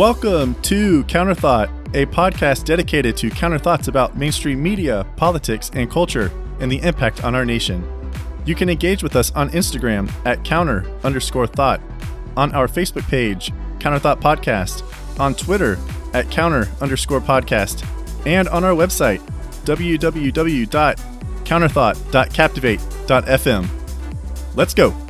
Welcome to Counterthought, a podcast dedicated to counter thoughts about mainstream media, politics, and culture, and the impact on our nation. You can engage with us on Instagram at counter underscore thought, on our Facebook page, Counterthought Podcast, on Twitter at counter underscore podcast, and on our website, www.counterthought.captivate.fm. Let's go.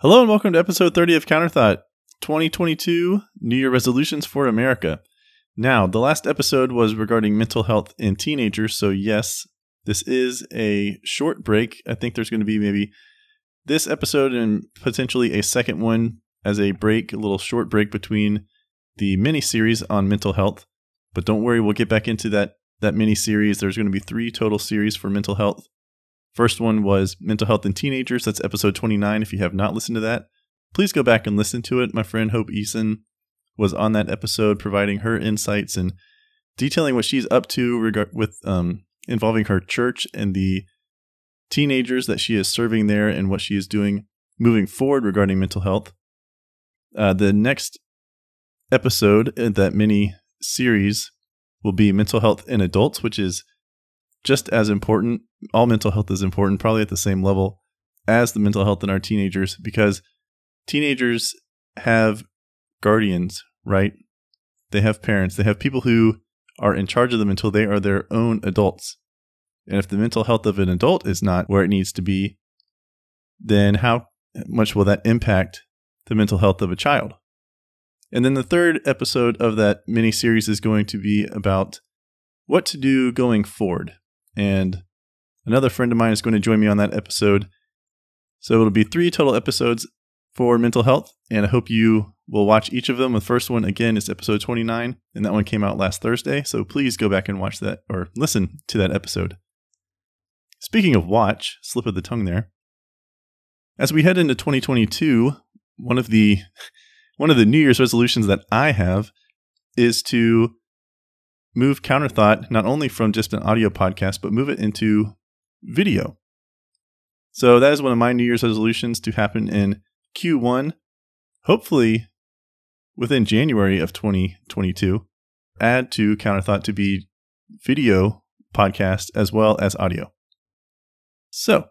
Hello and welcome to episode 30 of Counterthought 2022 New Year Resolutions for America. Now, the last episode was regarding mental health in teenagers, so yes, this is a short break. I think there's going to be maybe this episode and potentially a second one as a break, a little short break between the mini series on mental health. But don't worry, we'll get back into that that mini series. There's going to be three total series for mental health First one was Mental Health in Teenagers. That's episode 29. If you have not listened to that, please go back and listen to it. My friend Hope Eason was on that episode providing her insights and detailing what she's up to regard with um, involving her church and the teenagers that she is serving there and what she is doing moving forward regarding mental health. Uh, the next episode in that mini series will be mental health in adults, which is just as important. All mental health is important, probably at the same level as the mental health in our teenagers, because teenagers have guardians, right? They have parents, they have people who are in charge of them until they are their own adults. And if the mental health of an adult is not where it needs to be, then how much will that impact the mental health of a child? And then the third episode of that mini series is going to be about what to do going forward. And another friend of mine is going to join me on that episode. So it'll be three total episodes for mental health, and I hope you will watch each of them. The first one, again, is episode 29, and that one came out last Thursday. So please go back and watch that or listen to that episode. Speaking of watch, slip of the tongue there. As we head into 2022, one of the one of the New Year's resolutions that I have is to move Counterthought not only from just an audio podcast, but move it into video. So that is one of my New Year's resolutions to happen in Q1, hopefully within January of 2022. Add to Counterthought to be video podcast as well as audio. So,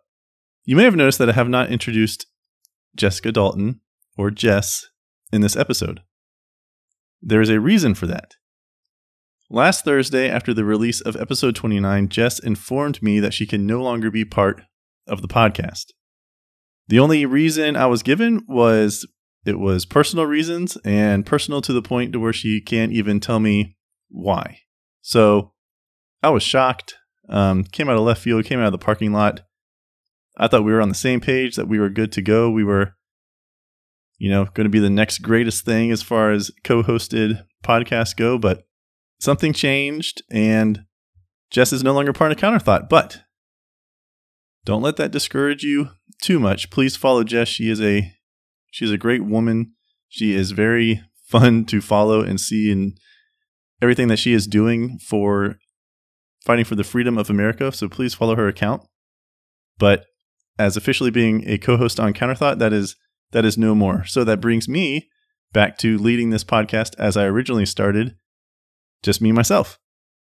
you may have noticed that I have not introduced Jessica Dalton or Jess in this episode. There is a reason for that. Last Thursday, after the release of episode 29, Jess informed me that she can no longer be part of the podcast. The only reason I was given was it was personal reasons and personal to the point to where she can't even tell me why. So I was shocked. Um, came out of left field, came out of the parking lot. I thought we were on the same page, that we were good to go. We were, you know, going to be the next greatest thing as far as co hosted podcasts go. But something changed and Jess is no longer part of Counterthought. But don't let that discourage you too much. Please follow Jess. She is a she's a great woman. She is very fun to follow and see and everything that she is doing for fighting for the freedom of America. So please follow her account. But as officially being a co-host on Counterthought, that is that is no more. So that brings me back to leading this podcast as I originally started just me myself.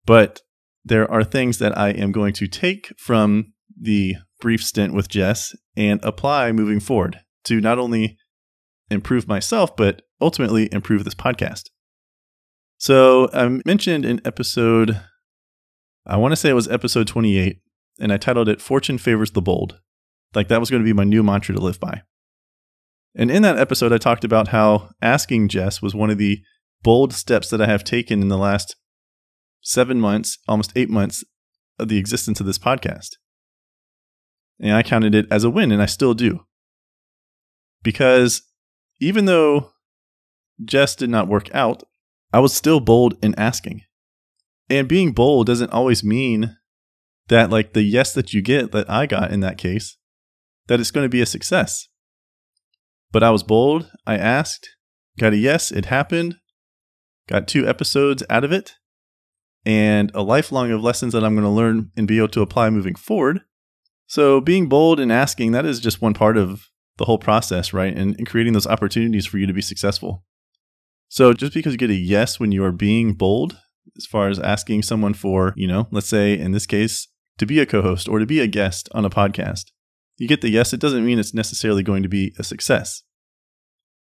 But there are things that I am going to take from the brief stint with Jess and apply moving forward to not only improve myself, but ultimately improve this podcast. So I mentioned in episode, I want to say it was episode 28, and I titled it Fortune Favors the Bold. Like that was going to be my new mantra to live by. And in that episode, I talked about how asking Jess was one of the bold steps that I have taken in the last seven months, almost eight months of the existence of this podcast. And I counted it as a win, and I still do. Because even though Jess did not work out, I was still bold in asking. And being bold doesn't always mean that, like, the yes that you get, that I got in that case, that it's going to be a success. But I was bold. I asked, got a yes, it happened. Got two episodes out of it and a lifelong of lessons that I'm going to learn and be able to apply moving forward. So being bold and asking, that is just one part of the whole process, right? And, and creating those opportunities for you to be successful. So just because you get a yes when you are being bold, as far as asking someone for, you know, let's say in this case, to be a co host or to be a guest on a podcast, you get the yes, it doesn't mean it's necessarily going to be a success.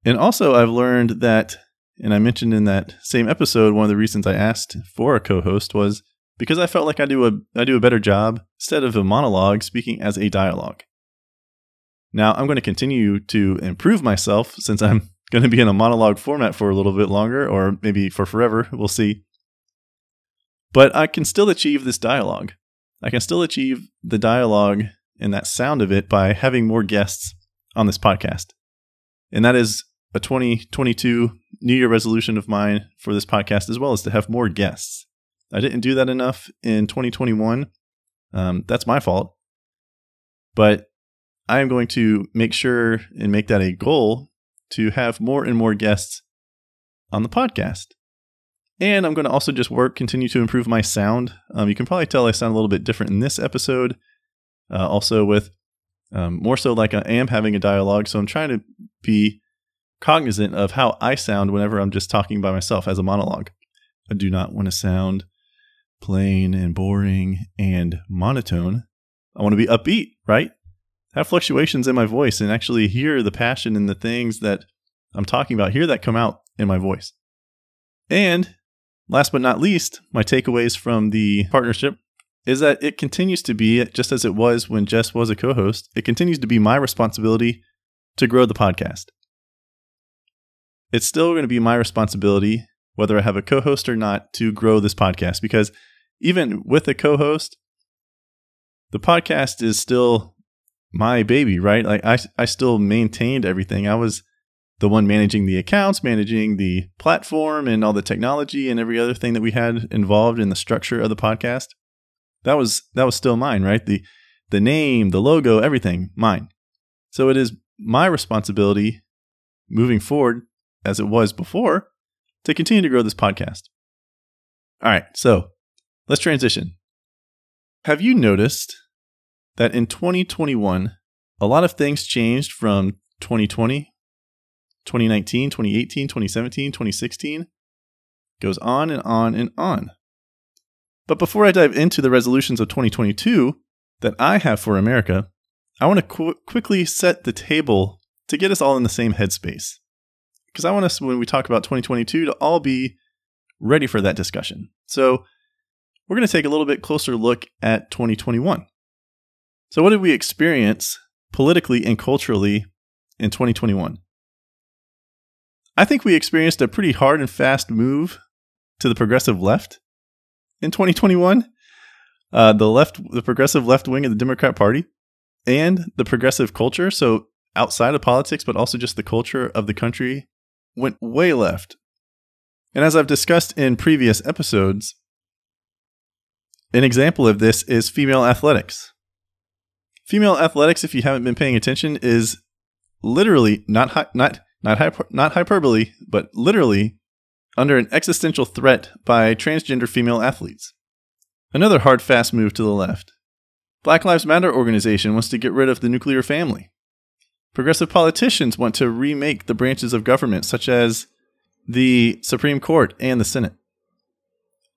And also, I've learned that, and I mentioned in that same episode, one of the reasons I asked for a co host was because I felt like I do a I do a better job instead of a monologue speaking as a dialogue. Now I'm going to continue to improve myself since I'm going to be in a monologue format for a little bit longer or maybe for forever, we'll see. But I can still achieve this dialogue. I can still achieve the dialogue and that sound of it by having more guests on this podcast. And that is a 2022 New Year resolution of mine for this podcast, as well is to have more guests. I didn't do that enough in 2021. Um, that's my fault. But I am going to make sure and make that a goal to have more and more guests on the podcast. And I'm going to also just work, continue to improve my sound. Um, you can probably tell I sound a little bit different in this episode. Uh, also, with um, more so like I am having a dialogue. So I'm trying to be cognizant of how I sound whenever I'm just talking by myself as a monologue. I do not want to sound plain and boring and monotone. I want to be upbeat, right? Have fluctuations in my voice and actually hear the passion in the things that I'm talking about, hear that come out in my voice. And last but not least, my takeaways from the partnership is that it continues to be, just as it was when Jess was a co host, it continues to be my responsibility to grow the podcast. It's still going to be my responsibility whether I have a co host or not, to grow this podcast. Because even with a co host, the podcast is still my baby, right? Like I, I still maintained everything. I was the one managing the accounts, managing the platform and all the technology and every other thing that we had involved in the structure of the podcast. That was that was still mine, right? The the name, the logo, everything, mine. So it is my responsibility moving forward as it was before to continue to grow this podcast. All right, so let's transition. Have you noticed that in 2021, a lot of things changed from 2020, 2019, 2018, 2017, 2016? Goes on and on and on. But before I dive into the resolutions of 2022 that I have for America, I want to qu- quickly set the table to get us all in the same headspace because I want us, when we talk about 2022, to all be ready for that discussion. So we're going to take a little bit closer look at 2021. So, what did we experience politically and culturally in 2021? I think we experienced a pretty hard and fast move to the progressive left in 2021. Uh, the left, the progressive left wing of the Democrat Party, and the progressive culture. So outside of politics, but also just the culture of the country went way left. And as I've discussed in previous episodes, an example of this is female athletics. Female athletics, if you haven't been paying attention, is literally not hi- not not hyper- not hyperbole, but literally under an existential threat by transgender female athletes. Another hard fast move to the left. Black Lives Matter organization wants to get rid of the nuclear family. Progressive politicians want to remake the branches of government, such as the Supreme Court and the Senate,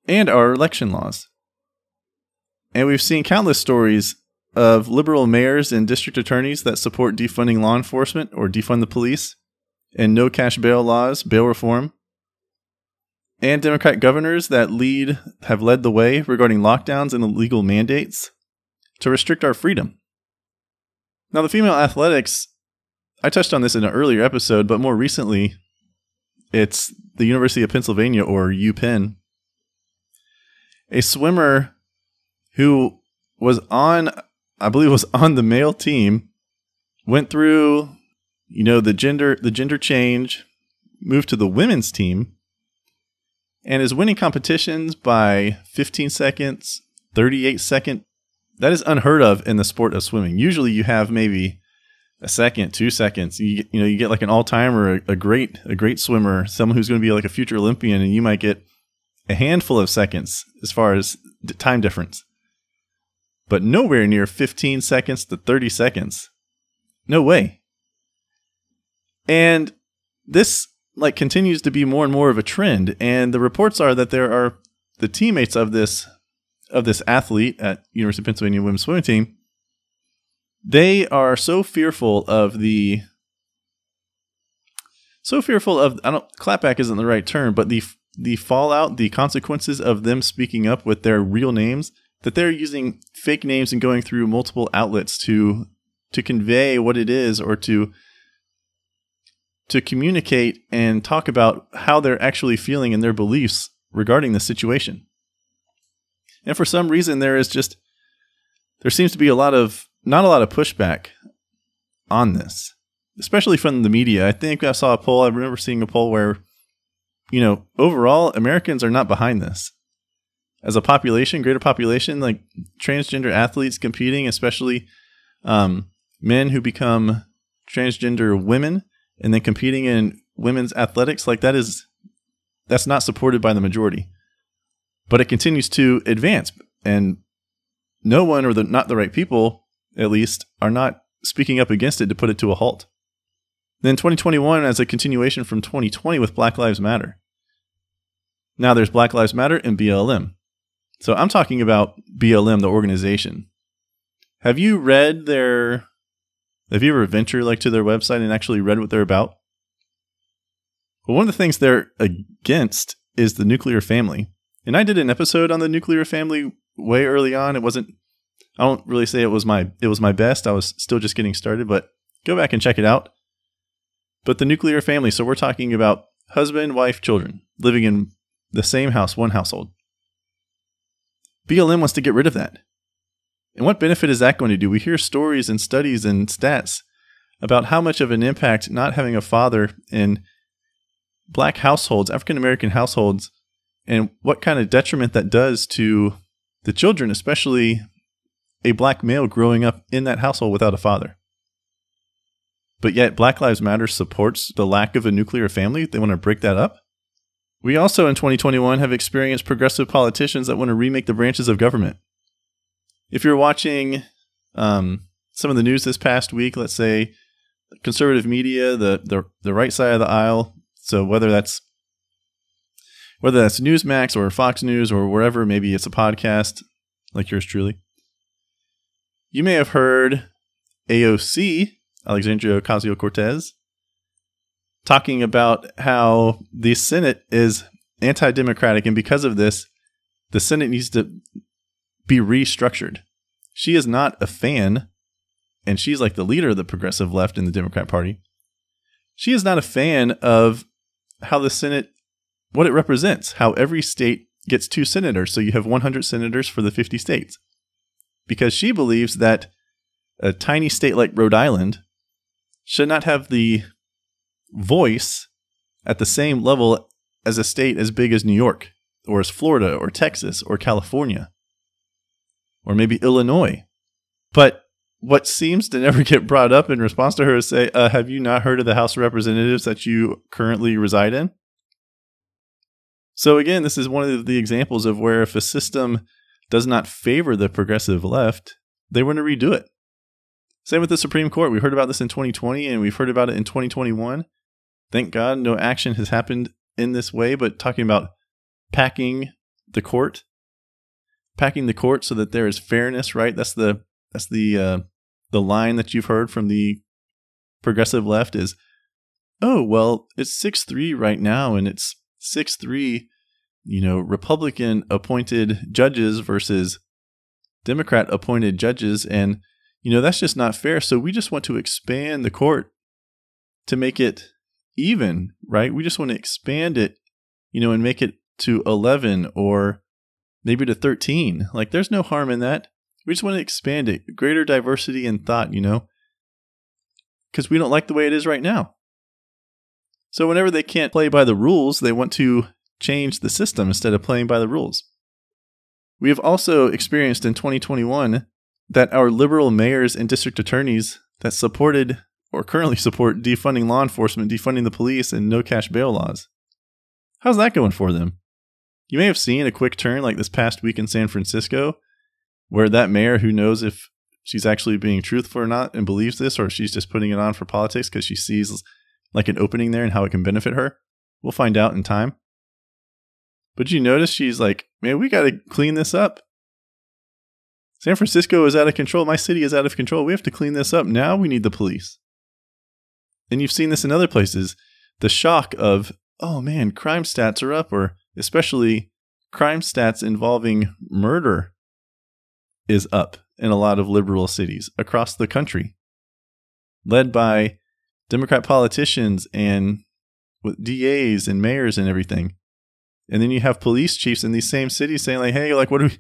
and our election laws. And we've seen countless stories of liberal mayors and district attorneys that support defunding law enforcement or defund the police, and no cash bail laws, bail reform, and Democrat governors that lead have led the way regarding lockdowns and illegal mandates to restrict our freedom. Now, the female athletics I touched on this in an earlier episode, but more recently, it's the University of Pennsylvania or UPenn. A swimmer who was on, I believe, was on the male team, went through, you know, the gender the gender change, moved to the women's team, and is winning competitions by 15 seconds, 38 second. That is unheard of in the sport of swimming. Usually, you have maybe a second, two seconds. You you know you get like an all timer, a, a great a great swimmer, someone who's going to be like a future Olympian, and you might get a handful of seconds as far as time difference. but nowhere near 15 seconds to 30 seconds. No way. And this like continues to be more and more of a trend and the reports are that there are the teammates of this of this athlete at University of Pennsylvania women's swimming team they are so fearful of the so fearful of I don't clapback isn't the right term, but the the fallout, the consequences of them speaking up with their real names that they're using fake names and going through multiple outlets to to convey what it is or to to communicate and talk about how they're actually feeling and their beliefs regarding the situation. And for some reason there is just there seems to be a lot of not a lot of pushback on this, especially from the media. I think I saw a poll, I remember seeing a poll where you know, overall Americans are not behind this as a population, greater population, like transgender athletes competing, especially um, men who become transgender women and then competing in women's athletics, like that is that's not supported by the majority. But it continues to advance, and no one or the not the right people, at least, are not speaking up against it to put it to a halt. Then 2021 as a continuation from 2020 with Black Lives Matter. Now there's Black Lives Matter and BLM. So I'm talking about BLM, the organization. Have you read their have you ever ventured like to their website and actually read what they're about? Well, one of the things they're against is the nuclear family. And I did an episode on the nuclear family way early on. It wasn't I don't really say it was my it was my best. I was still just getting started, but go back and check it out. But the nuclear family, so we're talking about husband, wife, children living in the same house, one household. BLM wants to get rid of that. And what benefit is that going to do? We hear stories and studies and stats about how much of an impact not having a father in black households, African American households, and what kind of detriment that does to the children, especially a black male growing up in that household without a father. But yet, Black Lives Matter supports the lack of a nuclear family. They want to break that up. We also in 2021 have experienced progressive politicians that want to remake the branches of government. If you're watching um, some of the news this past week, let's say conservative media, the, the the right side of the aisle, so whether that's whether that's Newsmax or Fox News or wherever, maybe it's a podcast like yours truly. You may have heard AOC, Alexandria Ocasio Cortez, talking about how the Senate is anti democratic, and because of this, the Senate needs to be restructured. She is not a fan, and she's like the leader of the progressive left in the Democrat Party. She is not a fan of how the Senate, what it represents, how every state gets two senators. So you have 100 senators for the 50 states. Because she believes that a tiny state like Rhode Island should not have the voice at the same level as a state as big as New York, or as Florida, or Texas, or California, or maybe Illinois. But what seems to never get brought up in response to her is say, uh, Have you not heard of the House of Representatives that you currently reside in? So, again, this is one of the examples of where if a system does not favor the progressive left, they want to redo it. Same with the Supreme Court. We heard about this in 2020 and we've heard about it in 2021. Thank God no action has happened in this way, but talking about packing the court, packing the court so that there is fairness, right? That's the that's the uh, the line that you've heard from the progressive left is, oh well, it's six three right now, and it's six three, you know, Republican appointed judges versus Democrat appointed judges, and you know, that's just not fair. So we just want to expand the court to make it even, right? We just want to expand it, you know, and make it to 11 or maybe to 13. Like there's no harm in that. We just want to expand it, greater diversity in thought, you know, because we don't like the way it is right now. So whenever they can't play by the rules, they want to change the system instead of playing by the rules. We have also experienced in 2021 that our liberal mayors and district attorneys that supported or currently support defunding law enforcement, defunding the police, and no cash bail laws. How's that going for them? You may have seen a quick turn like this past week in San Francisco. where that mayor who knows if she's actually being truthful or not and believes this, or she's just putting it on for politics because she sees like an opening there and how it can benefit her. We'll find out in time. But you notice she's like, man, we got to clean this up. San Francisco is out of control. My city is out of control. We have to clean this up. Now we need the police. And you've seen this in other places. The shock of, oh man, crime stats are up, or especially crime stats involving murder is up in a lot of liberal cities across the country, led by Democrat politicians and with DAs and mayors and everything. And then you have police chiefs in these same cities saying, like, hey, like, what do we,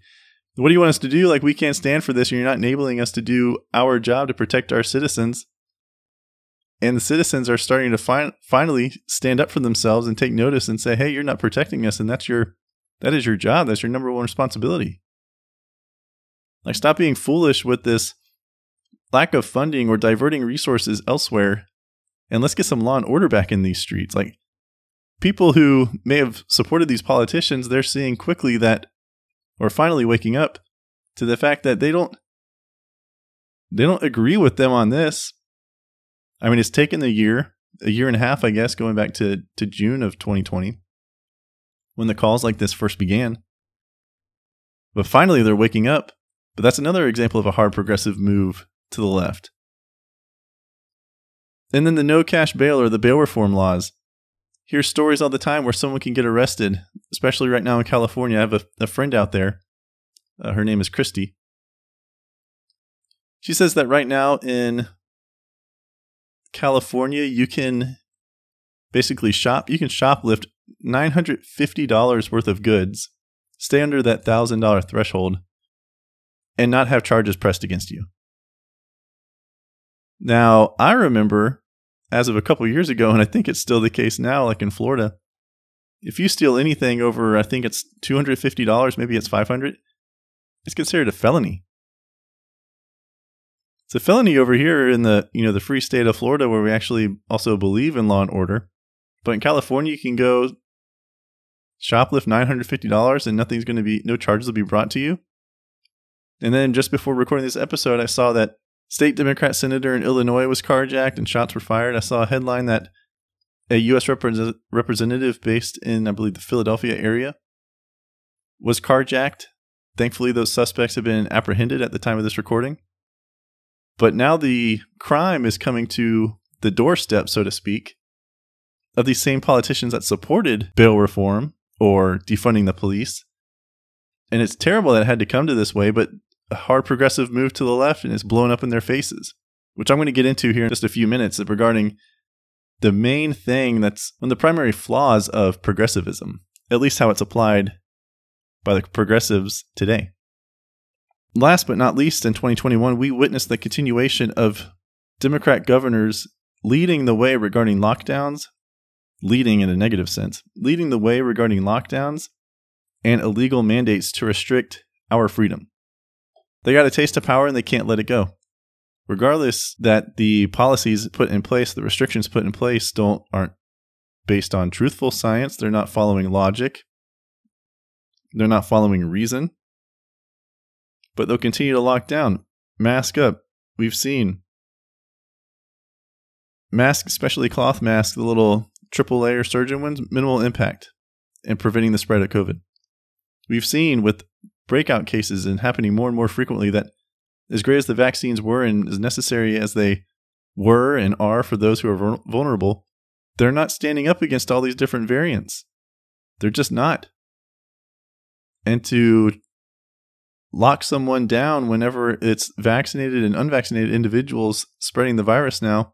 what do you want us to do? Like, we can't stand for this. And you're not enabling us to do our job to protect our citizens. And the citizens are starting to fin- finally stand up for themselves and take notice and say, hey, you're not protecting us. And that's your, that is your job. That's your number one responsibility. Like, stop being foolish with this lack of funding or diverting resources elsewhere. And let's get some law and order back in these streets. Like, people who may have supported these politicians, they're seeing quickly that, or finally waking up to the fact that they don't, they don't agree with them on this. I mean, it's taken a year, a year and a half, I guess, going back to, to June of 2020 when the calls like this first began. But finally, they're waking up but that's another example of a hard progressive move to the left. And then the no cash bail or the bail reform laws. Hear stories all the time where someone can get arrested, especially right now in California. I have a, a friend out there. Uh, her name is Christy. She says that right now in California, you can basically shop, you can shoplift $950 worth of goods, stay under that $1,000 threshold, and not have charges pressed against you. Now, I remember as of a couple years ago, and I think it's still the case now, like in Florida, if you steal anything over, I think it's $250, maybe it's 500 it's considered a felony. It's a felony over here in the, you know, the free state of Florida where we actually also believe in law and order. But in California, you can go shoplift $950 and nothing's going to be, no charges will be brought to you. And then just before recording this episode, I saw that state Democrat senator in Illinois was carjacked and shots were fired. I saw a headline that a U.S. Repre- representative based in, I believe, the Philadelphia area was carjacked. Thankfully, those suspects have been apprehended at the time of this recording. But now the crime is coming to the doorstep, so to speak, of these same politicians that supported bail reform or defunding the police. And it's terrible that it had to come to this way, but a hard progressive move to the left and it's blown up in their faces, which I'm going to get into here in just a few minutes regarding the main thing that's one of the primary flaws of progressivism, at least how it's applied by the progressives today. Last but not least, in 2021, we witnessed the continuation of Democrat governors leading the way regarding lockdowns, leading in a negative sense, leading the way regarding lockdowns and illegal mandates to restrict our freedom. They got a taste of power and they can't let it go. Regardless that the policies put in place, the restrictions put in place don't aren't based on truthful science, they're not following logic. They're not following reason. But they'll continue to lock down. Mask up. We've seen mask, especially cloth masks, the little triple layer surgeon ones, minimal impact in preventing the spread of COVID. We've seen with breakout cases and happening more and more frequently that as great as the vaccines were and as necessary as they were and are for those who are vulnerable, they're not standing up against all these different variants. They're just not. And to lock someone down whenever it's vaccinated and unvaccinated individuals spreading the virus now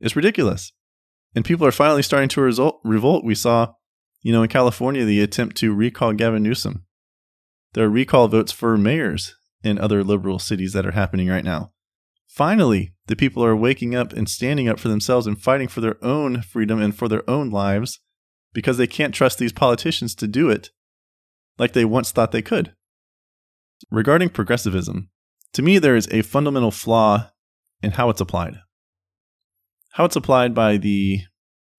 is ridiculous. And people are finally starting to result, revolt. We saw, you know, in California, the attempt to recall Gavin Newsom. There are recall votes for mayors in other liberal cities that are happening right now. Finally, the people are waking up and standing up for themselves and fighting for their own freedom and for their own lives because they can't trust these politicians to do it like they once thought they could. Regarding progressivism, to me, there is a fundamental flaw in how it's applied. How it's applied by the,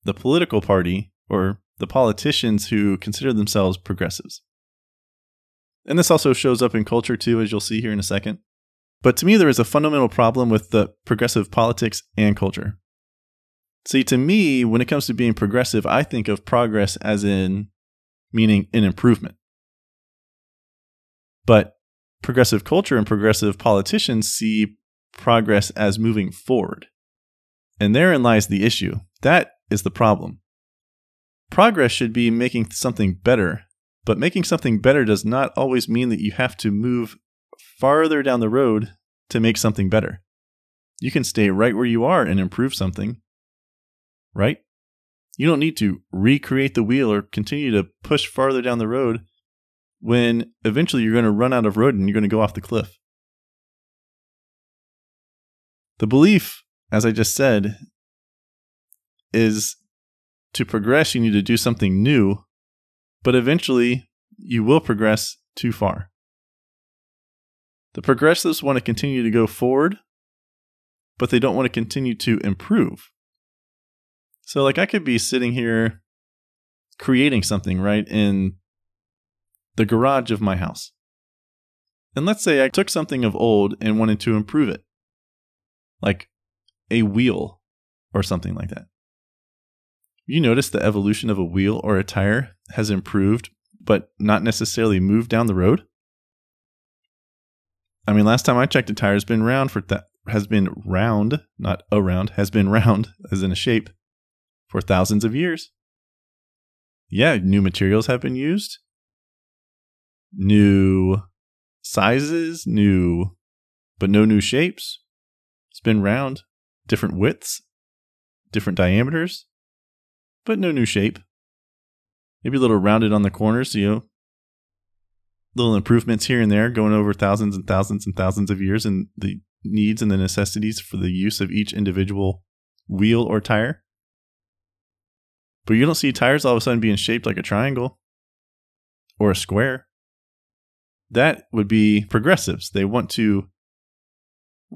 the political party or the politicians who consider themselves progressives. And this also shows up in culture too, as you'll see here in a second. But to me, there is a fundamental problem with the progressive politics and culture. See, to me, when it comes to being progressive, I think of progress as in meaning an improvement. But progressive culture and progressive politicians see progress as moving forward. And therein lies the issue. That is the problem. Progress should be making something better, but making something better does not always mean that you have to move farther down the road to make something better. You can stay right where you are and improve something, right? You don't need to recreate the wheel or continue to push farther down the road when eventually you're going to run out of road and you're going to go off the cliff. The belief, as I just said, is to progress, you need to do something new, but eventually you will progress too far. The progressives want to continue to go forward, but they don't want to continue to improve. So, like, I could be sitting here creating something, right, in the garage of my house. And let's say I took something of old and wanted to improve it, like a wheel or something like that. You notice the evolution of a wheel or a tire has improved, but not necessarily moved down the road? I mean, last time I checked, a tire has been round for that has been round, not around, has been round as in a shape for thousands of years. Yeah, new materials have been used, new sizes, new, but no new shapes. It's been round, different widths, different diameters, but no new shape. Maybe a little rounded on the corners, you know, little improvements here and there going over thousands and thousands and thousands of years and the needs and the necessities for the use of each individual wheel or tire. But you don't see tires all of a sudden being shaped like a triangle or a square. That would be progressives. They want to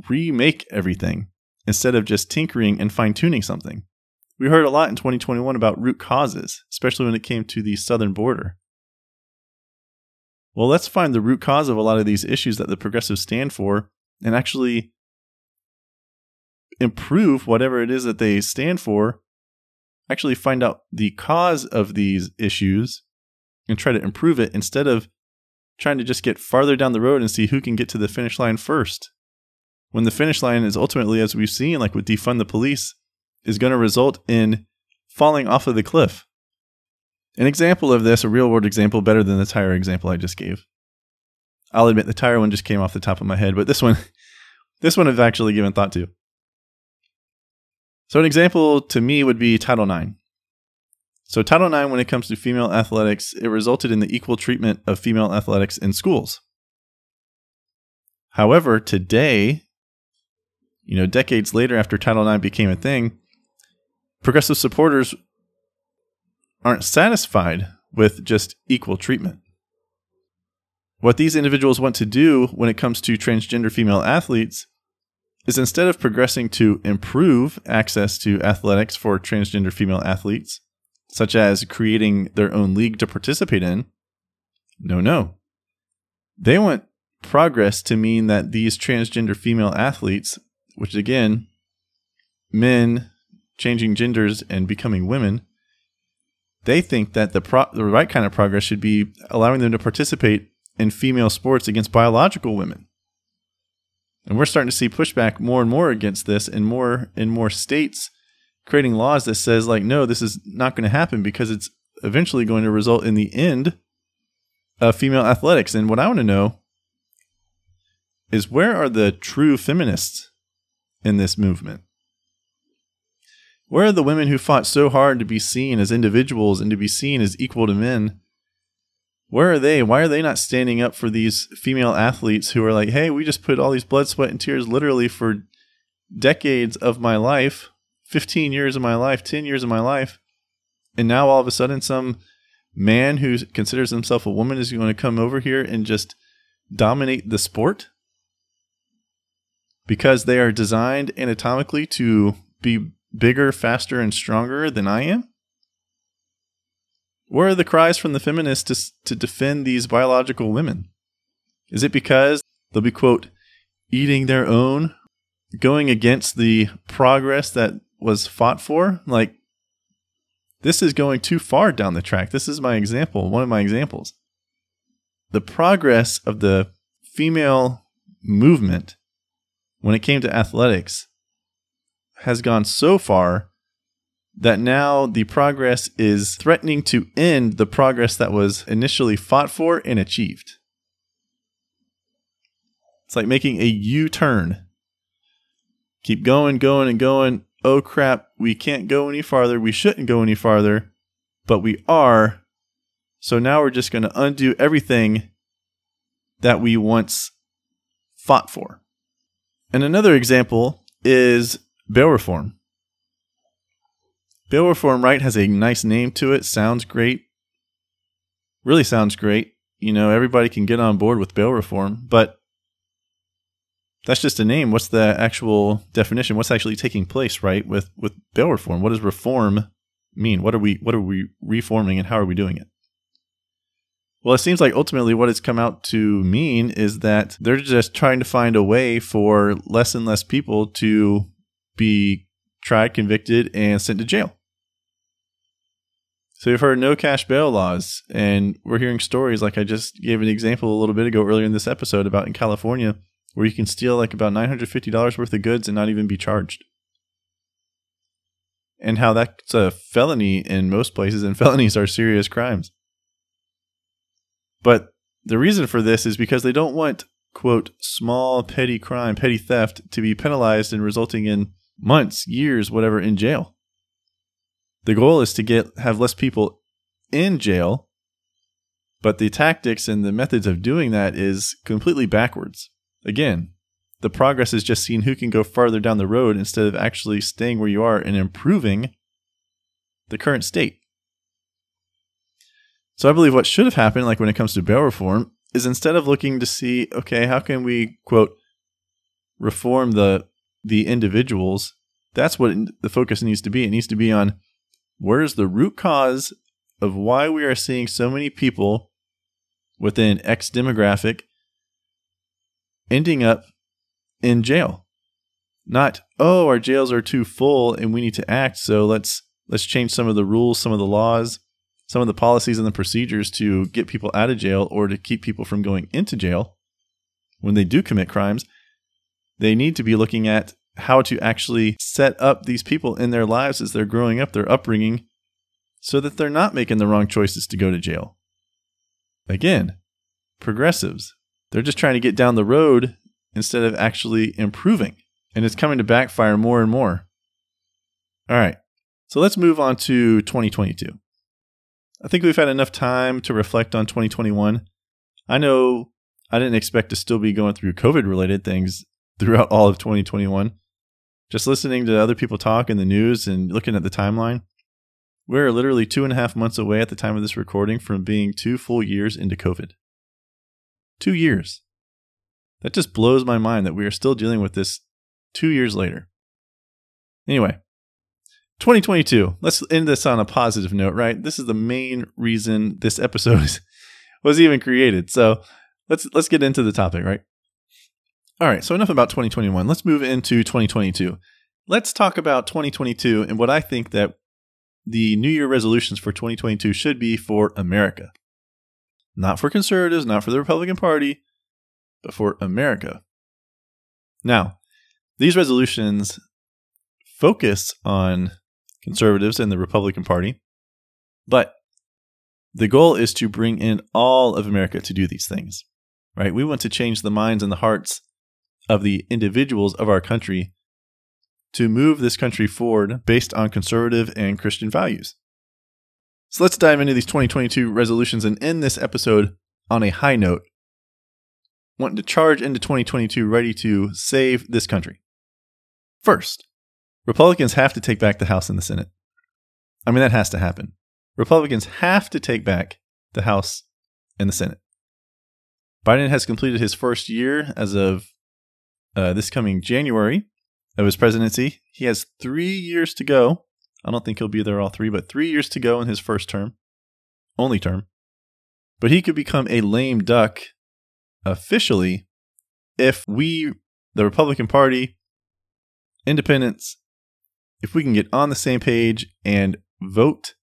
remake everything instead of just tinkering and fine tuning something. We heard a lot in 2021 about root causes, especially when it came to the southern border. Well, let's find the root cause of a lot of these issues that the progressives stand for and actually improve whatever it is that they stand for. Actually, find out the cause of these issues and try to improve it instead of trying to just get farther down the road and see who can get to the finish line first. When the finish line is ultimately, as we've seen, like with defund the police, is going to result in falling off of the cliff. An example of this, a real world example, better than the tire example I just gave. I'll admit the tire one just came off the top of my head, but this one, this one I've actually given thought to. So an example to me would be Title IX. So Title IX, when it comes to female athletics, it resulted in the equal treatment of female athletics in schools. However, today, you know, decades later after Title IX became a thing, progressive supporters aren't satisfied with just equal treatment. What these individuals want to do when it comes to transgender female athletes is instead of progressing to improve access to athletics for transgender female athletes, such as creating their own league to participate in, no, no. They want progress to mean that these transgender female athletes, which again, men changing genders and becoming women, they think that the pro- the right kind of progress should be allowing them to participate in female sports against biological women. And we're starting to see pushback more and more against this in more in more states creating laws that says like no this is not going to happen because it's eventually going to result in the end of female athletics. And what I want to know is where are the true feminists in this movement? Where are the women who fought so hard to be seen as individuals and to be seen as equal to men? Where are they? Why are they not standing up for these female athletes who are like, hey, we just put all these blood, sweat, and tears literally for decades of my life, 15 years of my life, 10 years of my life. And now all of a sudden, some man who considers himself a woman is going to come over here and just dominate the sport? Because they are designed anatomically to be bigger, faster, and stronger than I am? Where are the cries from the feminists to, to defend these biological women? Is it because they'll be, quote, eating their own, going against the progress that was fought for? Like, this is going too far down the track. This is my example, one of my examples. The progress of the female movement when it came to athletics has gone so far that now the progress is threatening to end the progress that was initially fought for and achieved. It's like making a U turn. Keep going, going, and going. Oh crap, we can't go any farther. We shouldn't go any farther, but we are. So now we're just going to undo everything that we once fought for. And another example is bail reform. Bail reform, right, has a nice name to it, sounds great. Really sounds great. You know, everybody can get on board with bail reform, but that's just a name. What's the actual definition? What's actually taking place, right, with with bail reform? What does reform mean? What are we what are we reforming and how are we doing it? Well, it seems like ultimately what it's come out to mean is that they're just trying to find a way for less and less people to be tried, convicted, and sent to jail. So you've heard no cash bail laws, and we're hearing stories like I just gave an example a little bit ago earlier in this episode about in California where you can steal like about $950 worth of goods and not even be charged. And how that's a felony in most places, and felonies are serious crimes. But the reason for this is because they don't want, quote, small petty crime, petty theft to be penalized and resulting in months, years, whatever in jail. The goal is to get have less people in jail, but the tactics and the methods of doing that is completely backwards. Again, the progress is just seeing who can go farther down the road instead of actually staying where you are and improving the current state. So I believe what should have happened, like when it comes to bail reform, is instead of looking to see, okay, how can we quote reform the the individuals, that's what the focus needs to be. It needs to be on where's the root cause of why we are seeing so many people within X demographic ending up in jail. Not, oh, our jails are too full and we need to act, so let's let's change some of the rules, some of the laws, some of the policies and the procedures to get people out of jail or to keep people from going into jail when they do commit crimes, they need to be looking at how to actually set up these people in their lives as they're growing up, their upbringing, so that they're not making the wrong choices to go to jail. Again, progressives, they're just trying to get down the road instead of actually improving. And it's coming to backfire more and more. All right, so let's move on to 2022. I think we've had enough time to reflect on 2021. I know I didn't expect to still be going through COVID related things throughout all of 2021. Just listening to other people talk in the news and looking at the timeline, we're literally two and a half months away at the time of this recording from being two full years into COVID. Two years. That just blows my mind that we are still dealing with this two years later. Anyway, 2022. Let's end this on a positive note, right? This is the main reason this episode was even created. So let's let's get into the topic, right? All right. So enough about 2021. Let's move into 2022. Let's talk about 2022 and what I think that the New Year resolutions for 2022 should be for America. Not for conservatives, not for the Republican Party, but for America. Now, these resolutions focus on conservatives and the Republican Party. But the goal is to bring in all of America to do these things, right? We want to change the minds and the hearts of the individuals of our country to move this country forward based on conservative and Christian values. So let's dive into these 2022 resolutions and end this episode on a high note. Wanting to charge into 2022 ready to save this country. First, Republicans have to take back the House and the Senate. I mean, that has to happen. Republicans have to take back the House and the Senate. Biden has completed his first year as of uh, this coming January of his presidency. He has three years to go. I don't think he'll be there all three, but three years to go in his first term, only term. But he could become a lame duck officially if we, the Republican Party, independents, if we can get on the same page and vote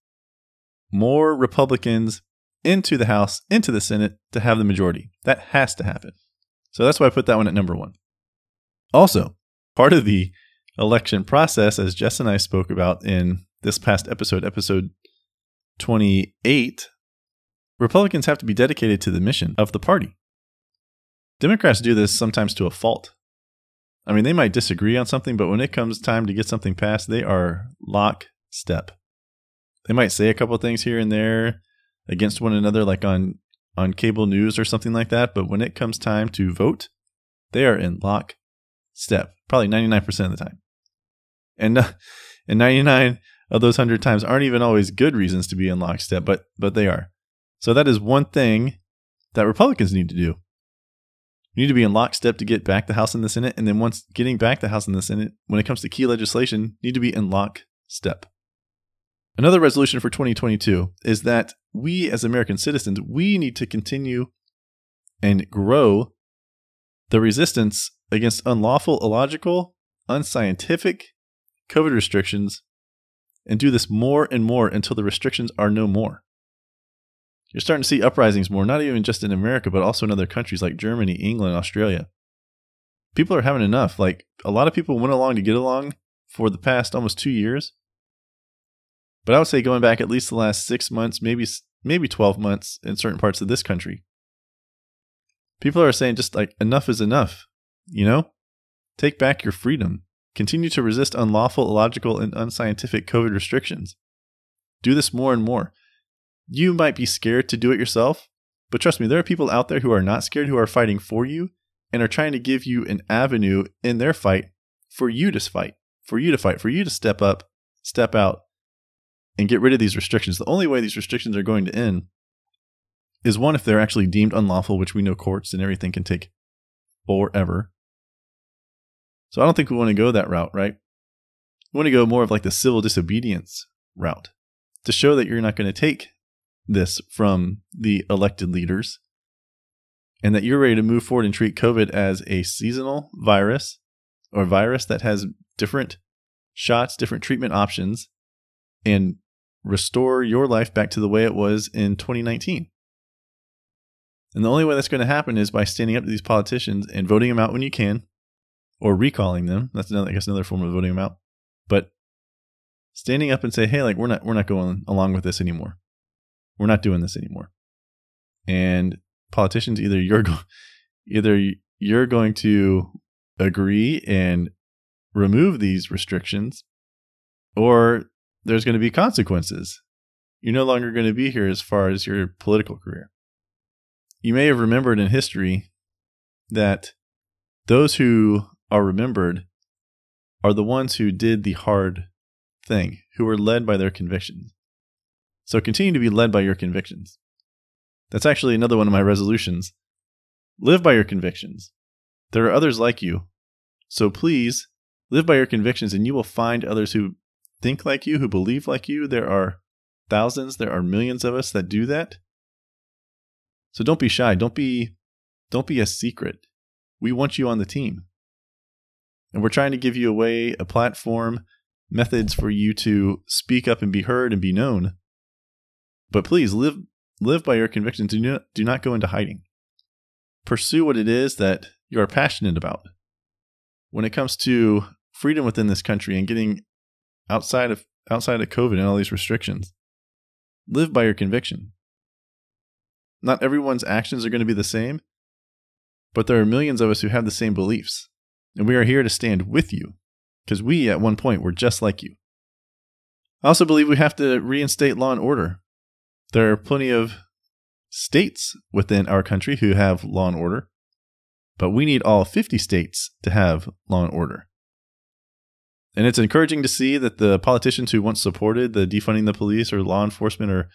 more Republicans into the House, into the Senate to have the majority. That has to happen. So that's why I put that one at number one. Also, part of the election process, as Jess and I spoke about in this past episode, episode 28, Republicans have to be dedicated to the mission of the party. Democrats do this sometimes to a fault. I mean, they might disagree on something, but when it comes time to get something passed, they are lockstep. They might say a couple things here and there against one another, like on on cable news or something like that. But when it comes time to vote, they are in lockstep, probably ninety nine percent of the time. And uh, and ninety nine of those hundred times aren't even always good reasons to be in lockstep, but but they are. So that is one thing that Republicans need to do. You need to be in lockstep to get back the House and the Senate, and then once getting back the House and the Senate, when it comes to key legislation, need to be in lockstep. Another resolution for 2022 is that we as American citizens, we need to continue and grow the resistance against unlawful, illogical, unscientific COVID restrictions and do this more and more until the restrictions are no more. You're starting to see uprisings more, not even just in America, but also in other countries like Germany, England, Australia. People are having enough. Like a lot of people went along to get along for the past almost two years. But I would say going back at least the last six months, maybe maybe 12 months in certain parts of this country, people are saying just like enough is enough. You know, take back your freedom. Continue to resist unlawful, illogical, and unscientific COVID restrictions. Do this more and more. You might be scared to do it yourself, but trust me, there are people out there who are not scared, who are fighting for you and are trying to give you an avenue in their fight for you to fight, for you to fight, for you to step up, step out, and get rid of these restrictions. The only way these restrictions are going to end is one, if they're actually deemed unlawful, which we know courts and everything can take forever. So I don't think we want to go that route, right? We want to go more of like the civil disobedience route to show that you're not going to take this from the elected leaders and that you're ready to move forward and treat COVID as a seasonal virus or virus that has different shots, different treatment options, and restore your life back to the way it was in 2019. And the only way that's going to happen is by standing up to these politicians and voting them out when you can, or recalling them. That's another, I guess, another form of voting them out. But standing up and say, "Hey, like we're not, we're not going along with this anymore. We're not doing this anymore. And politicians, either you're go- either you're going to agree and remove these restrictions, or there's going to be consequences. You're no longer going to be here as far as your political career. You may have remembered in history that those who are remembered are the ones who did the hard thing, who were led by their convictions. So continue to be led by your convictions. That's actually another one of my resolutions. Live by your convictions. There are others like you. So please live by your convictions and you will find others who think like you, who believe like you. There are thousands, there are millions of us that do that. So don't be shy. Don't be don't be a secret. We want you on the team. And we're trying to give you a way, a platform, methods for you to speak up and be heard and be known but please live live by your convictions. Do not, do not go into hiding. Pursue what it is that you are passionate about. When it comes to freedom within this country and getting outside of outside of COVID and all these restrictions, live by your conviction. Not everyone's actions are going to be the same, but there are millions of us who have the same beliefs, and we are here to stand with you because we at one point were just like you. I also believe we have to reinstate law and order. There are plenty of states within our country who have law and order, but we need all 50 states to have law and order. And it's encouraging to see that the politicians who once supported the defunding the police or law enforcement or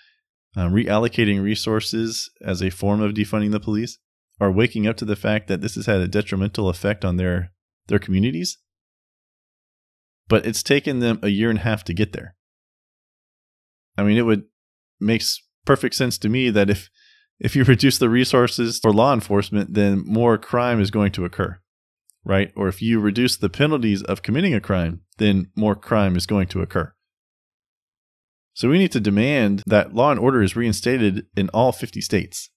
um, reallocating resources as a form of defunding the police are waking up to the fact that this has had a detrimental effect on their their communities. But it's taken them a year and a half to get there. I mean, it would makes perfect sense to me that if If you reduce the resources for law enforcement, then more crime is going to occur, right? Or if you reduce the penalties of committing a crime, then more crime is going to occur. So we need to demand that law and order is reinstated in all 50 states.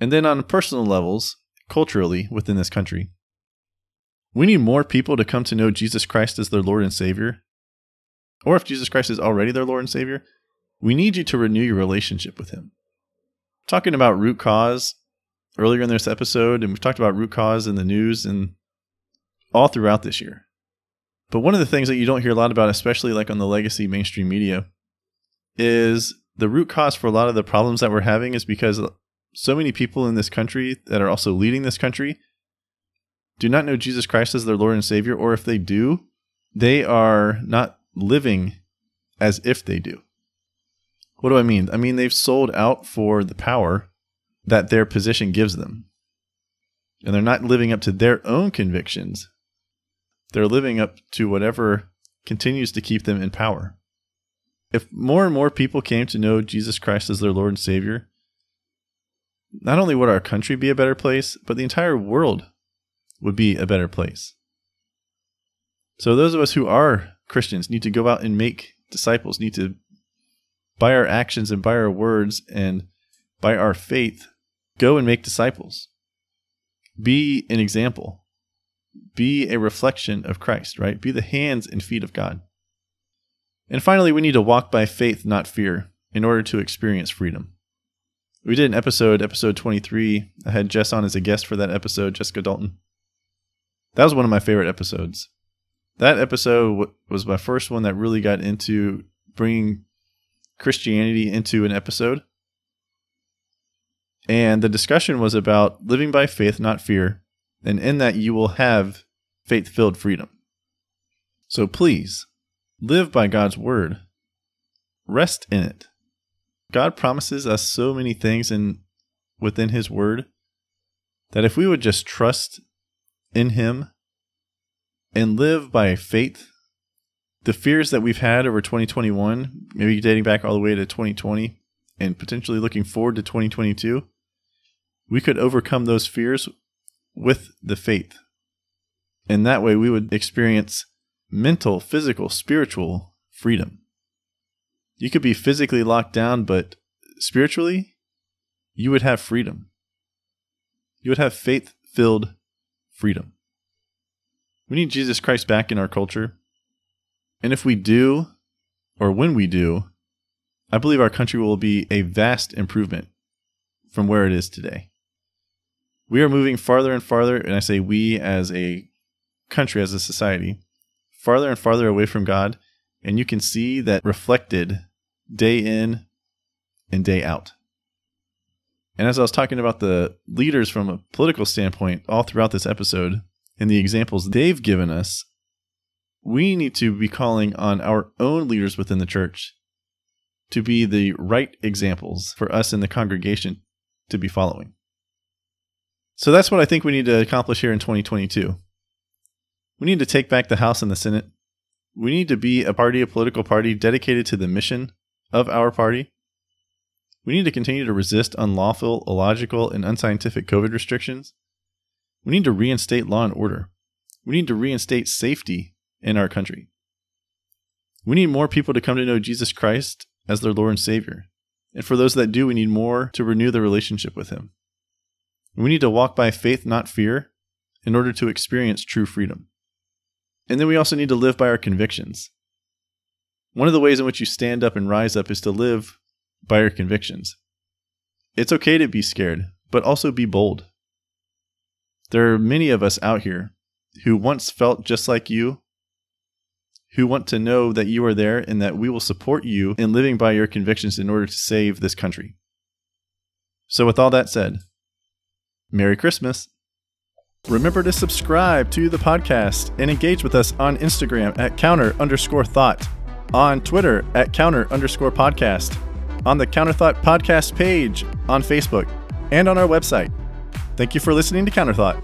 And then on personal levels, culturally within this country, we need more people to come to know Jesus Christ as their Lord and Savior. Or if Jesus Christ is already their Lord and Savior, we need you to renew your relationship with Him. Talking about root cause earlier in this episode, and we've talked about root cause in the news and all throughout this year. But one of the things that you don't hear a lot about, especially like on the legacy mainstream media, is the root cause for a lot of the problems that we're having is because so many people in this country that are also leading this country do not know Jesus Christ as their Lord and Savior, or if they do, they are not living as if they do. What do I mean? I mean, they've sold out for the power that their position gives them. And they're not living up to their own convictions. They're living up to whatever continues to keep them in power. If more and more people came to know Jesus Christ as their Lord and Savior, not only would our country be a better place, but the entire world would be a better place. So, those of us who are Christians need to go out and make disciples, need to, by our actions and by our words and by our faith, go and make disciples. Be an example. Be a reflection of Christ, right? Be the hands and feet of God. And finally, we need to walk by faith, not fear, in order to experience freedom. We did an episode, episode 23. I had Jess on as a guest for that episode, Jessica Dalton. That was one of my favorite episodes. That episode was my first one that really got into bringing Christianity into an episode. And the discussion was about living by faith, not fear. And in that, you will have faith filled freedom. So please live by God's word, rest in it. God promises us so many things in, within His word that if we would just trust in Him and live by faith, the fears that we've had over 2021, maybe dating back all the way to 2020 and potentially looking forward to 2022, we could overcome those fears with the faith. And that way we would experience mental, physical, spiritual freedom. You could be physically locked down, but spiritually, you would have freedom. You would have faith filled freedom. We need Jesus Christ back in our culture. And if we do, or when we do, I believe our country will be a vast improvement from where it is today. We are moving farther and farther, and I say we as a country, as a society, farther and farther away from God. And you can see that reflected day in and day out. And as I was talking about the leaders from a political standpoint all throughout this episode, and the examples they've given us, we need to be calling on our own leaders within the church to be the right examples for us in the congregation to be following. So that's what I think we need to accomplish here in 2022. We need to take back the House and the Senate. We need to be a party, a political party dedicated to the mission of our party. We need to continue to resist unlawful, illogical, and unscientific COVID restrictions. We need to reinstate law and order. We need to reinstate safety in our country. We need more people to come to know Jesus Christ as their Lord and Savior. And for those that do, we need more to renew the relationship with Him. We need to walk by faith, not fear, in order to experience true freedom. And then we also need to live by our convictions. One of the ways in which you stand up and rise up is to live by your convictions. It's okay to be scared, but also be bold. There are many of us out here who once felt just like you, who want to know that you are there and that we will support you in living by your convictions in order to save this country. So, with all that said, Merry Christmas. Remember to subscribe to the podcast and engage with us on Instagram at counter underscore thought, on Twitter at counter underscore podcast, on the Counterthought podcast page on Facebook, and on our website Thank you for listening to Counterthought.